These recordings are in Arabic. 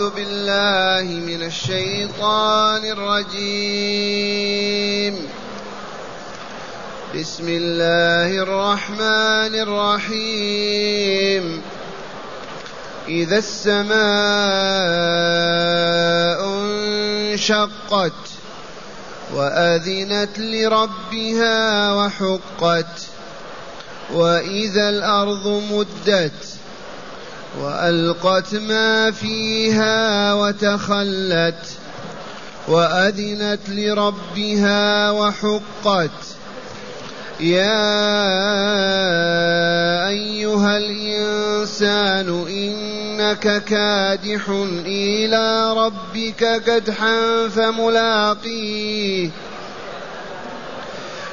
أعوذ بالله من الشيطان الرجيم. بسم الله الرحمن الرحيم. إذا السماء انشقت وأذنت لربها وحقت وإذا الأرض مدت وألقت ما فيها وتخلت وأذنت لربها وحقت. يا أيها الإنسان إنك كادح إلى ربك كدحا فملاقيه.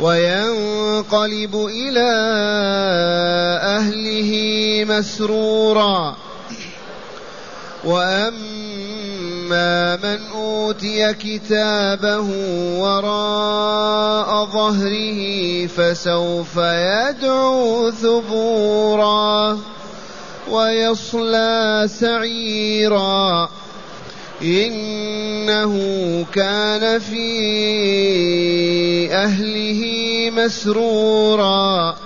وينقلب إلى أهله مسرورا. وأما من أوتي كتابه وراء ظهره فسوف يدعو ثبورا ويصلى سعيرا. إنه كان في أهله مسرورا.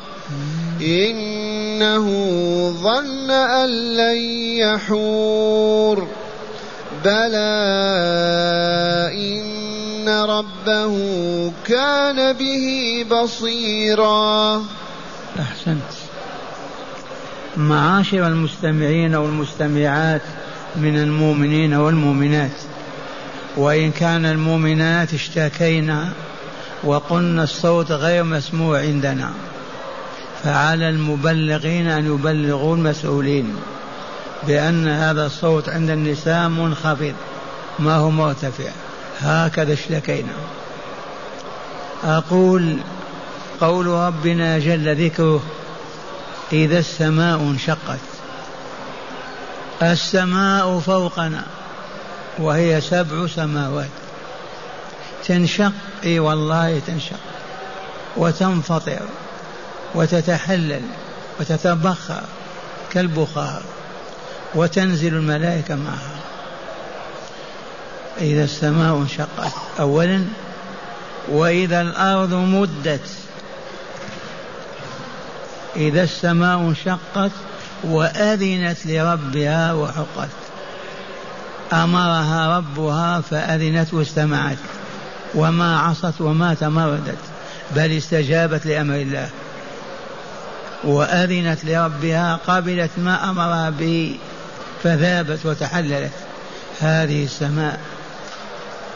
إنه ظن أن لن يحور. بلى إن ربه كان به بصيرا. أحسنت. معاشر المستمعين والمستمعات من المؤمنين والمؤمنات. وإن كان المؤمنات اشتكينا وقلنا الصوت غير مسموع عندنا فعلى المبلغين أن يبلغوا المسؤولين بأن هذا الصوت عند النساء منخفض ما هو مرتفع. هكذا اشتكينا. أقول قول ربنا جل ذكره إذا السماء انشقت السماء فوقنا وهي سبع سماوات. تنشق إي والله تنشق وتنفطر وتتحلل وتتبخر كالبخار وتنزل الملائكة معها. إذا السماء انشقت أولا وإذا الأرض مدت إذا السماء انشقت وأذنت لربها وحقت. أمرها ربها فأذنت واستمعت. وما عصت وما تمردت بل استجابت لأمر الله. وأذنت لربها قبلت ما أمرها به فذابت وتحللت. هذه السماء.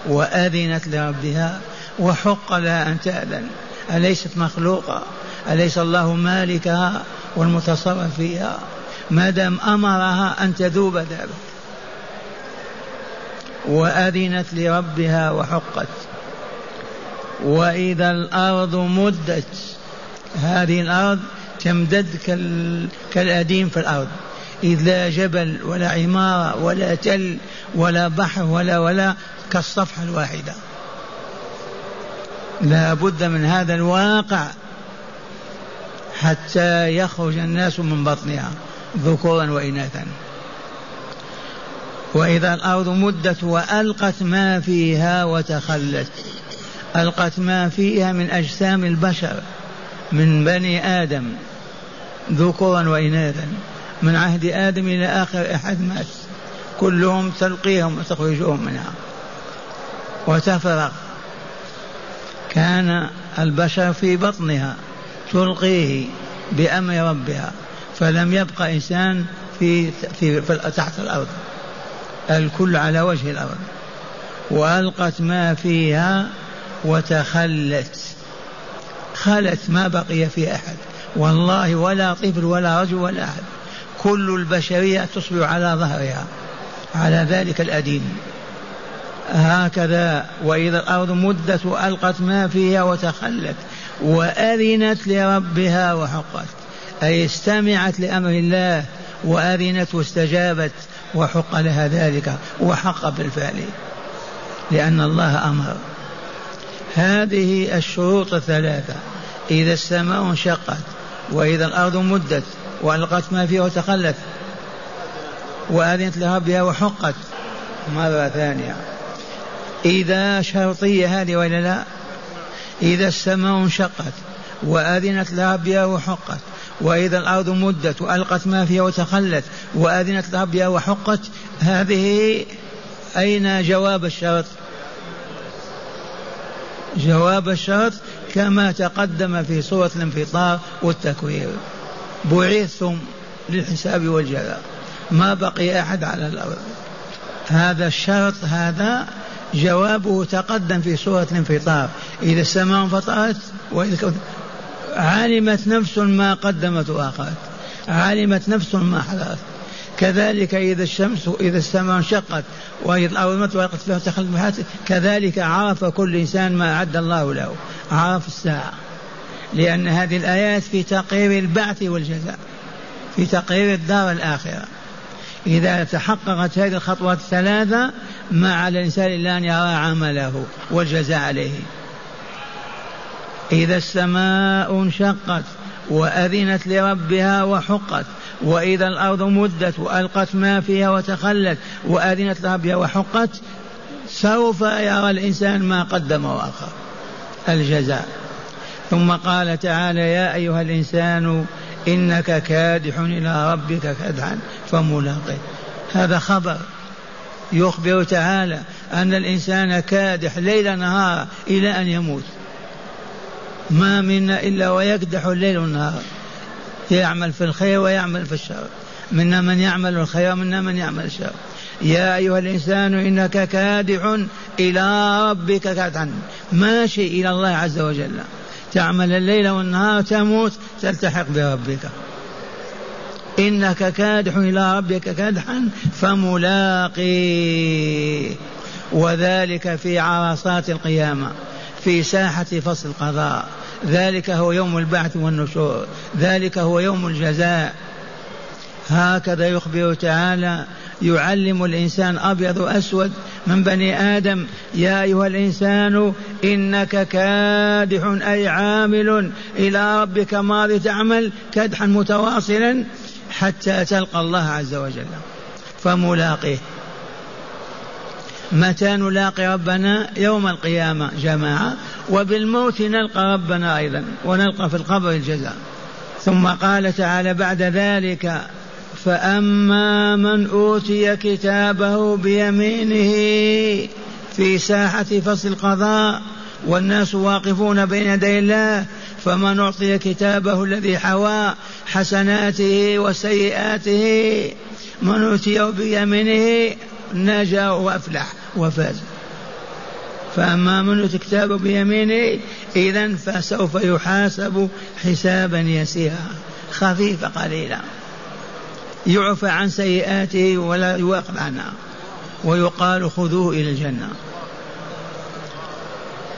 وأذنت لربها وحق لها أن تأذن. أليست مخلوقة أليس الله مالكها؟ والمتصرف فيها. ما دام أمرها أن تذوب ذابت. وأذنت لربها وحقت. وإذا الأرض مدت هذه الأرض تمتد كالأديم في الأرض. إذ لا جبل ولا عمارة ولا تل ولا بحر ولا ولا كالصفحة الواحدة. لا بد من هذا الواقع. حتى يخرج الناس من بطنها ذكورا وإناثا. وإذا الأرض مدت وألقت ما فيها وتخلت ألقت ما فيها من أجسام البشر من بني آدم ذكورا وإناثا من عهد آدم إلى آخر أحد مات كلهم تلقيهم وتخرجهم منها. وتفرغ. كان البشر في بطنها. تلقيه بأمر ربها فلم يبقى إنسان في, في, في تحت الأرض الكل على وجه الأرض وألقت ما فيها وتخلت خلت ما بقي في أحد والله ولا طفل ولا رجل ولا أحد كل البشرية تصبح على ظهرها على ذلك الأدين. هكذا وإذا الأرض مدت وألقت ما فيها وتخلت وأذنت لربها وحقت. أي استمعت لأمر الله وأذنت واستجابت وحق لها ذلك وحق بالفعل. لأن الله أمر. هذه الشروط الثلاثة. إذا السماء انشقت وإذا الأرض مدت وألقت ما فيها وتخلت وأذنت لربها وحقت. مرة ثانية. إذا شرطية هذه ولا لا؟ إذا السماء انشقت وأذنت لربها وحقت وإذا الأرض مدت وألقت ما فيها وتخلت وأذنت لربها وحقت هذه أين جواب الشرط؟ جواب الشرط كما تقدم في سورة الانفطار والتكوير. بعثتم للحساب والجزاء ما بقي أحد على الأرض. هذا الشرط هذا جوابه تقدم في سورة الانفطار. إذا السماء انفطرت وإذا علمت نفس ما قدمت وأخرت. علمت نفس ما حدث كذلك إذا الشمس إذا السماء انشقت وإذا الأرض مت وقت فيها تخلف كذلك عرف كل إنسان ما أعد الله له. عرف الساعة. لأن هذه الآيات في تقرير البعث والجزاء في تقرير الدار الآخرة. إذا تحققت هذه الخطوات الثلاثة ما على الإنسان إلا أن يرى عمله والجزاء عليه. إذا السماء انشقت وأذنت لربها وحقت وإذا الأرض مدت وألقت ما فيها وتخلت وأذنت لربها وحقت سوف يرى الإنسان ما قدم وأخر. الجزاء. ثم قال تعالى يا أيها الإنسان إنك كادح إلى ربك كدحا. فملاقيه هذا خبر يخبر تعالى أن الإنسان كادح ليل نهار إلى أن يموت. ما منا إلا ويكدح الليل والنهار. يعمل في الخير ويعمل في الشر. منا من يعمل الخير ومنا من يعمل الشر. يا أيها الإنسان إنك كادح إلى ربك كادحا. ماشي إلى الله عز وجل. تعمل الليل والنهار تموت تلتحق بربك. إنك كادح إلى ربك كدحا فملاقيه وذلك في عرصات القيامة في ساحة فصل القضاء. ذلك هو يوم البعث والنشور. ذلك هو يوم الجزاء. هكذا يخبر تعالى يعلم الإنسان أبيض وأسود من بني آدم. يا أيها الإنسان إنك كادح أي عامل إلى ربك ماضي تعمل كدحا متواصلا. حتى تلقى الله عز وجل. فملاقيه. متى نلاقي ربنا؟ يوم القيامة جماعة. وبالموت نلقى ربنا أيضا ونلقى في القبر الجزاء. ثم قال تعالى بعد ذلك فأما من أوتي كتابه بيمينه في ساحة فصل القضاء والناس واقفون بين يدي الله فمن أعطي كتابه الذي حوى حسناته وسيئاته من أوتي بيمينه نجا وأفلح وفاز. فأما من أوتي كتابه بيمينه إذا فسوف يحاسب حسابا يسيرا. خفيفا قليلا يعفى عن سيئاته ولا يواقب عنها ويقال خذوه إلى الجنة.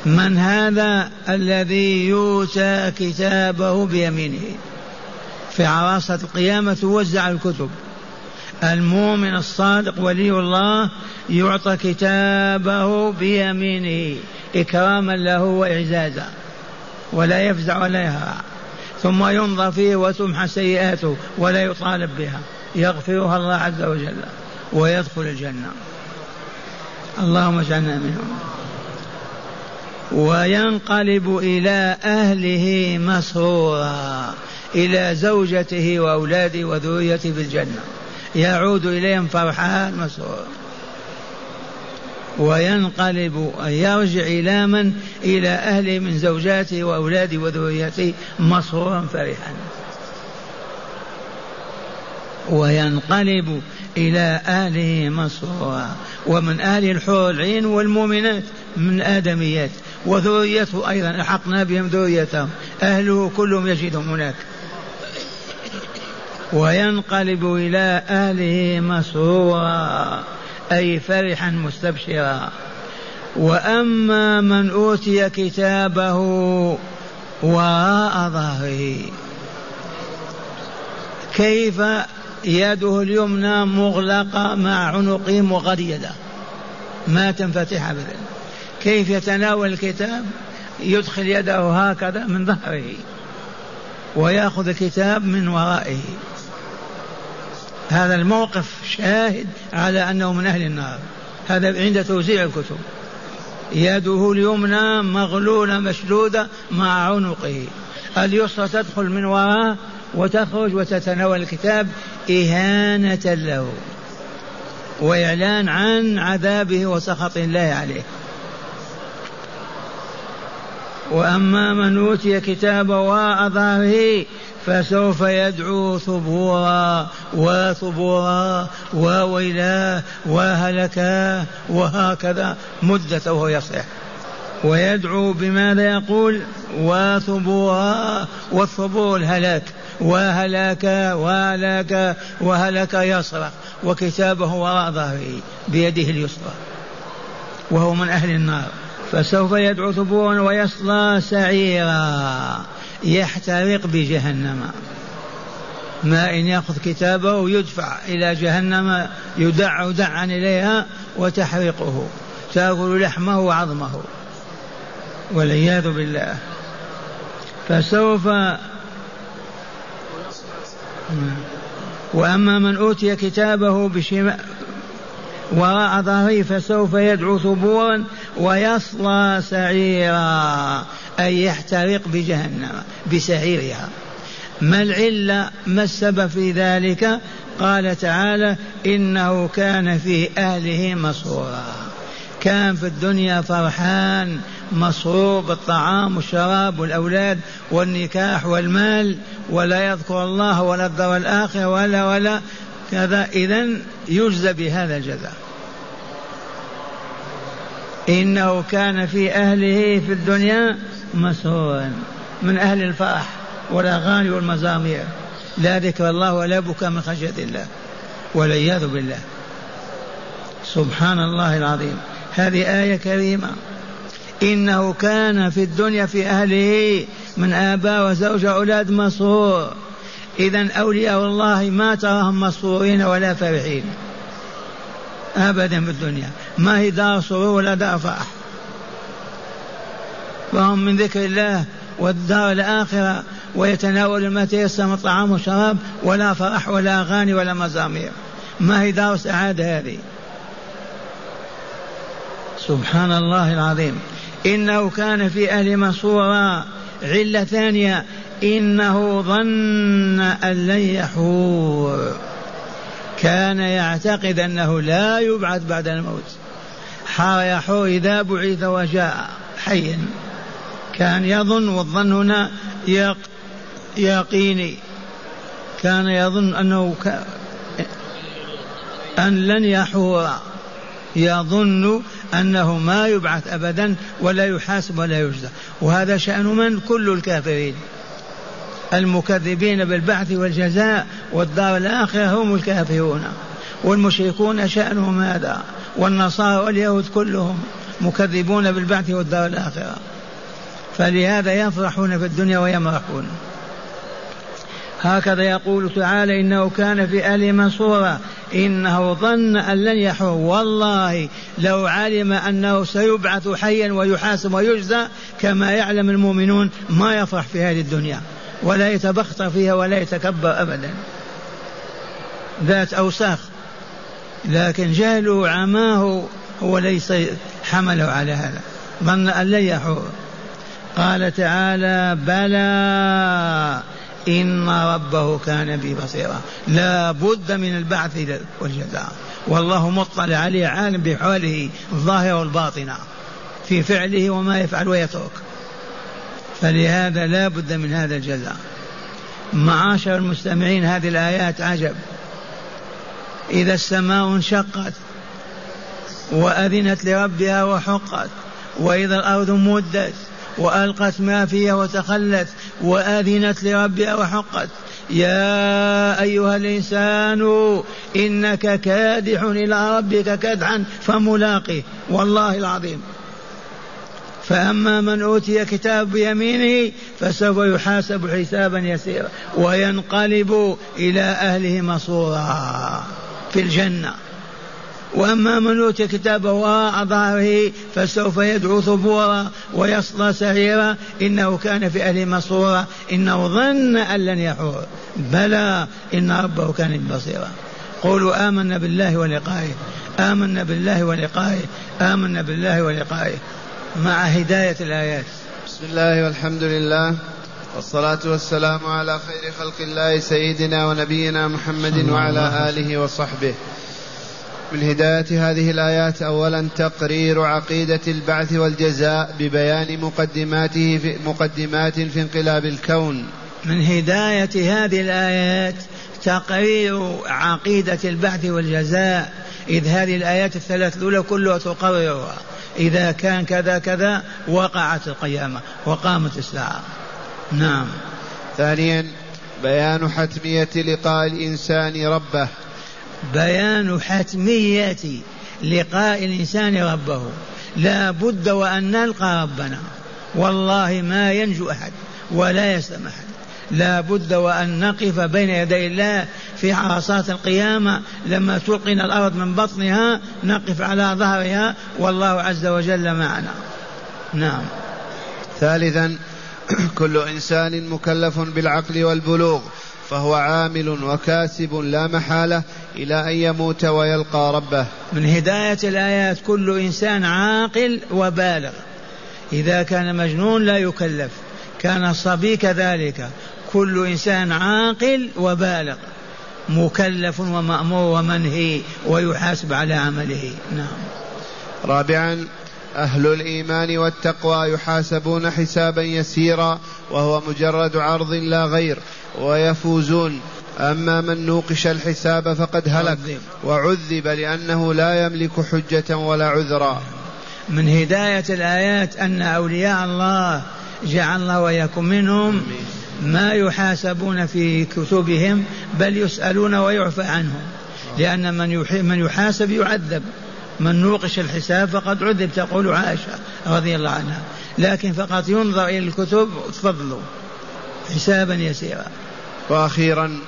من هذا الذي يؤتى كتابه بيمينه؟ في عراسة القيامة توزع الكتب. المؤمن الصادق ولي الله يعطى كتابه بيمينه إكراما له وإعزازا ولا يفزع ولا يهرع. ثم ينظر فيه وتمحى سيئاته ولا يطالب بها. يغفرها الله عز وجل ويدخل الجنة. اللهم اجعلنا منهم. وينقلب إلى أهله مسرورا إلى زوجته وأولاده وذريته في الجنة. يعود إليهم فرحان مسرور وينقلب يرجع إلى من؟ إلى أهله من زوجاته وأولاده وذريته مسرورا فرحا. وينقلب إلى أهله مسرورا. ومن أهل الحور العين والمؤمنات من آدميات. وذريته أيضا ألحقنا بهم ذريتهم. أهله كلهم يجدهم هناك. وينقلب إلى أهله مسرورا أي فرحا مستبشرا. وأما من أوتي كتابه وراء ظهره كيف يده اليمنى مغلقة مع عنقه مغريدة. ما تنفتح أبدا. كيف يتناول الكتاب؟ يدخل يده هكذا من ظهره ويأخذ الكتاب من ورائه. هذا الموقف شاهد على أنه من أهل النار. هذا عند توزيع الكتب. يده اليمنى مغلولة مشدودة مع عنقه. اليسرى تدخل من وراه وتخرج وتتناول الكتاب إهانة له. وإعلان عن عذابه وسخط الله عليه. وأما من أوتي كتابه وراء ظهره فسوف يدعو ثبورا وثبورا وويلاه وهلكاه وهكذا. مدة وهو يصيح ويدعو بماذا يقول؟ وثبورا والثبور الهلاك وهلاك وهلاك وهلك يصرخ وكتابه وراء ظهره بيده اليسرى. وهو من أهل النار. فسوف يدعو ثبورا ويصلى سعيرا. يحترق بجهنم. ما إن يأخذ كتابه يدفع إلى جهنم يدع دعا إليها وتحرقه. تأكل لحمه وعظمه. والعياذ بالله. فسوف وأما من أوتي كتابه بشمال وراء ظهره فسوف يدعو ثبورا ويصلى سعيرا أي يحترق بجهنم بسعيرها. ما العلة؟ ما السبب في ذلك؟ قال تعالى إنه كان في أهله مسرورا كان في الدنيا فرحان مسرور بالطعام والشراب والأولاد والنكاح والمال ولا يذكر الله ولا الدار الآخرة ولا ولا. كذا إذا يجزى بهذا الجزاء. إنه كان في أهله في الدنيا مسرورا من أهل الفرح والأغاني والمزامير. لا ذكر الله ولا بكى من خشية الله والعياذ بالله. سبحان الله العظيم. هذه آية كريمة. إنه كان في الدنيا في أهله من آباء وزوج أولاد مسرور. إذا أولياء الله ما تراهم مسرورين ولا فرحين. أبدا في الدنيا. ما هي دار سرور ولا دار فرح وهم من ذكر الله والدار الآخرة ويتناول ما تيسر من طعام وشراب ولا فرح ولا أغاني ولا مزامير ما هي دار سعادة هذه؟ سبحان الله العظيم. إنه كان في أهل مسورا علة ثانية. إنه ظن أن لن يحور. كان يعتقد أنه لا يبعث بعد الموت. يحور إذا بعث وجاء حيا كان يظن والظن هنا يق يقيني. كان يظن أنه ك... أن لن يحور يظن أنه ما يبعث أبدا ولا يحاسب ولا يجزى. وهذا شأن من؟ كل الكافرين. المكذبين بالبعث والجزاء والدار الآخرة هم الكافرون. والمشركون شأنهم هذا والنصارى واليهود كلهم مكذبون بالبعث والدار الآخرة. فلهذا يفرحون في الدنيا ويمرحون. هكذا يقول تعالى إنه كان في أهل منصورا إنه ظن أن لن يحور. والله لو علم أنه سيبعث حيا ويحاسب ويجزى كما يعلم المؤمنون ما يفرح في هذه الدنيا. ولا يتبختر فيها ولا يتكبر أبدا. ذات أوساخ. لكن جهله عماه هو ليس حمله على هذا. ظن أن لن يحور قال تعالى بلى إن ربه كان به بصيرا. لا بد من البعث والجزاء. والله مطلع عليه عالم بحاله الظاهرة والباطنة في فعله وما يفعل ويترك. فلهذا لا بد من هذا الجزاء. معاشر المستمعين هذه الآيات عجب. إذا السماء انشقت وأذنت لربها وحقت وإذا الأرض مدت وألقت ما فيها وتخلت وأذنت لربها وحقت. يا أيها الإنسان إنك كادح إلى ربك كدحا فملاقيه. والله العظيم. فأما من أوتي كتاب بيمينه فسوف يحاسب حسابا يسيرا وينقلب إلى أهله مصورا في الجنة. وأما من أوتي كتابه وراء ظهره فسوف يدعو ثبورا ويصلى سعيرا إنه كان في أهله مسرورا إنه ظن أن لن يحور. بلى إن ربه كان بصيرا. قولوا آمنا بالله ولقائه. آمنا بالله ولقائه. آمنا بالله ولقائه. مع هداية الآيات. بسم الله والحمد لله والصلاة والسلام على خير خلق الله سيدنا ونبينا محمد وعلى آله وصحبه. من هداية هذه الآيات أولا تقرير عقيدة البعث والجزاء ببيان مقدماته في مقدمات في انقلاب الكون. من هداية هذه الآيات تقرير عقيدة البعث والجزاء إذ هذه الآيات الثلاث الأولى كلها تقررها. إذا كان كذا كذا وقعت القيامة وقامت الساعة. نعم. ثانيا بيان حتمية لقاء الإنسان ربه. بيان حتمية لقاء الإنسان ربه. لا بد وأن نلقى ربنا. والله ما ينجو أحد ولا يسلم أحد. لا بد وأن نقف بين يدي الله في عرصات القيامة. لما تلقنا الأرض من بطنها نقف على ظهرها. والله عز وجل معنا. نعم. ثالثا كل إنسان مكلف بالعقل والبلوغ فهو عامل وكاسب لا محالة إلى أن يموت ويلقى ربه. من هداية الآيات كل إنسان عاقل وبالغ. إذا كان مجنون لا يكلف. كان الصبي كذلك. كل إنسان عاقل وبالغ مكلف ومأمور ومنهي ويحاسب على عمله. نعم. رابعا أهل الإيمان والتقوى يحاسبون حسابا يسيرا وهو مجرد عرض لا غير ويفوزون. أما من نوقش الحساب فقد هلك وعذب لأنه لا يملك حجة ولا عذرا. من هداية الآيات أن أولياء الله جعل الله وإياكم منهم. ما يحاسبون في كتبهم بل يسألون ويعفى عنهم. لأن من من يحاسب يعذب. من نوقش الحساب فقد عذب تقول عائشة رضي الله عنها. لكن فقط ينظر إلى الكتب تفضلوا. حسابا يسيرا. وأخيرا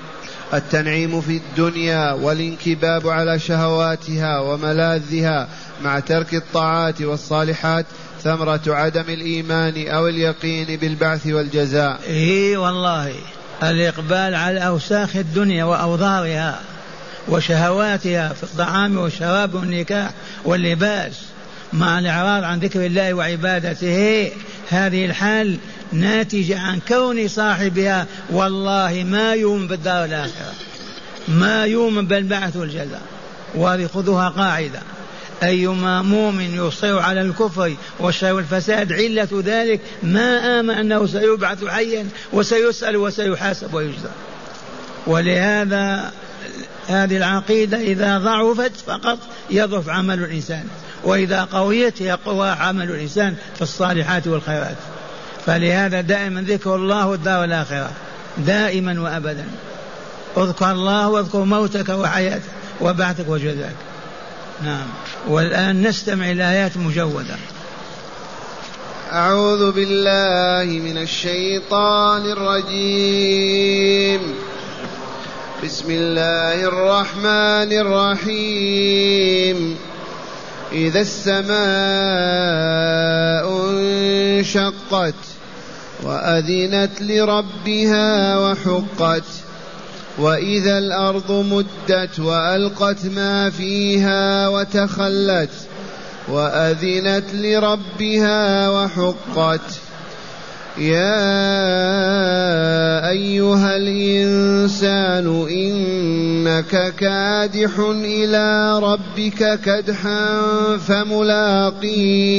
التنعيم في الدنيا والانكباب على شهواتها وملاذها مع ترك الطاعات والصالحات ثمرة عدم الإيمان أو اليقين بالبعث والجزاء. إي والله الإقبال على أوساخ الدنيا وأوضارها وشهواتها في الطعام والشراب والنكاح واللباس مع الإعراض عن ذكر الله وعبادته. هذه الحال ناتجة عن كون صاحبها والله ما يؤمن بالدار الآخرة ما يؤمن بالبعث والجزاء وهذه خذوها قاعدة. أيما مؤمن يصر على الكفر والشر والفساد علة ذلك ما آمن أنه سيبعث حيا وسيسأل وسيحاسب ويجزى. ولهذا هذه العقيدة إذا ضعفت فقط يضعف عمل الإنسان وإذا قويت يقوى عمل الإنسان في الصالحات والخيرات. فلهذا دائما ذكر الله والدار الآخرة دائما وأبدا. اذكر الله واذكر موتك وحياتك وبعثك وجزاك. نعم. والآن نستمع إلى آيات مجودة. أعوذ بالله من الشيطان الرجيم. بسم الله الرحمن الرحيم. إذا السماء انشقت وأذنت لربها وحقت وإذا الأرض مدت وألقت ما فيها وتخلت وأذنت لربها وحقت يا أيها الإنسان إنك كادح إلى ربك كدحا فملاقيه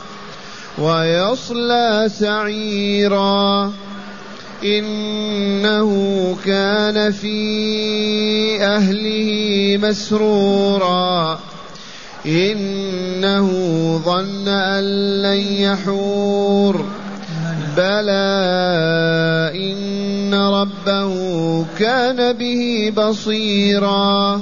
ويصلى سعيرا. إنه كان في أهله مسرورا. إنه ظن أن لن يحور. بلى إن ربه كان به بصيرا.